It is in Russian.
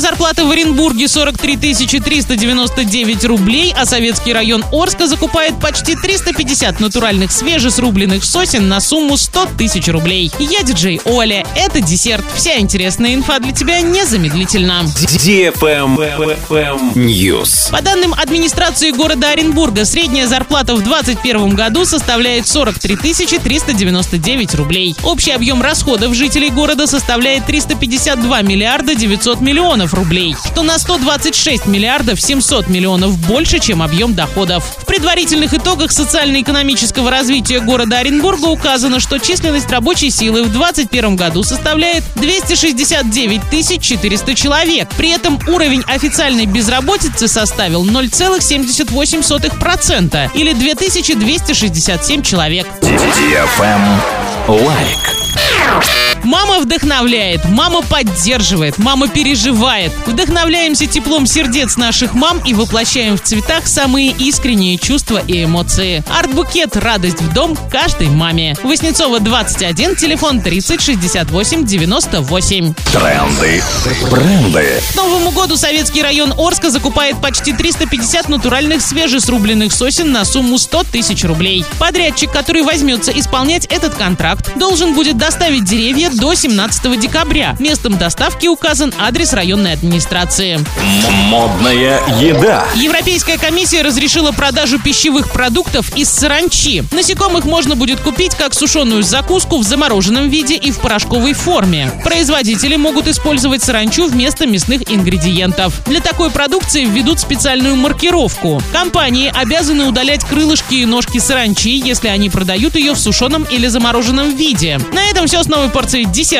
Средняя зарплата в Оренбурге 43 399 рублей, а советский район Орска закупает почти 350 натуральных свежесрубленных сосен на сумму 100 тысяч рублей. Я диджей Оля. Это десерт. Вся интересная инфа для тебя незамедлительно. News. По данным администрации города Оренбурга, средняя зарплата в 2021 году составляет 43 399 рублей. Общий объем расходов жителей города составляет 352 миллиарда 900 миллионов рублей, что на 126 миллиардов 700 миллионов больше, чем объем доходов. В предварительных итогах социально-экономического развития города Оренбурга указано, что численность рабочей силы в 2021 году составляет 269 400 человек. При этом уровень официальной безработицы составил 0,78% или 2267 человек. Лайк. Вдохновляет, мама поддерживает, мама переживает. Вдохновляемся теплом сердец наших мам и воплощаем в цветах самые искренние чувства и эмоции. Арт-букет «Радость в дом» каждой маме. Воснецова 21, телефон 30 68 98. Тренды. Бренды. К Новому году советский район Орска закупает почти 350 натуральных свежесрубленных сосен на сумму 100 тысяч рублей. Подрядчик, который возьмется исполнять этот контракт, должен будет доставить деревья до 17 декабря. Местом доставки указан адрес районной администрации. Модная еда. Европейская комиссия разрешила продажу пищевых продуктов из саранчи. Насекомых можно будет купить как сушеную закуску в замороженном виде и в порошковой форме. Производители могут использовать саранчу вместо мясных ингредиентов. Для такой продукции введут специальную маркировку. Компании обязаны удалять крылышки и ножки саранчи, если они продают ее в сушеном или замороженном виде. На этом все с новой порцией десерта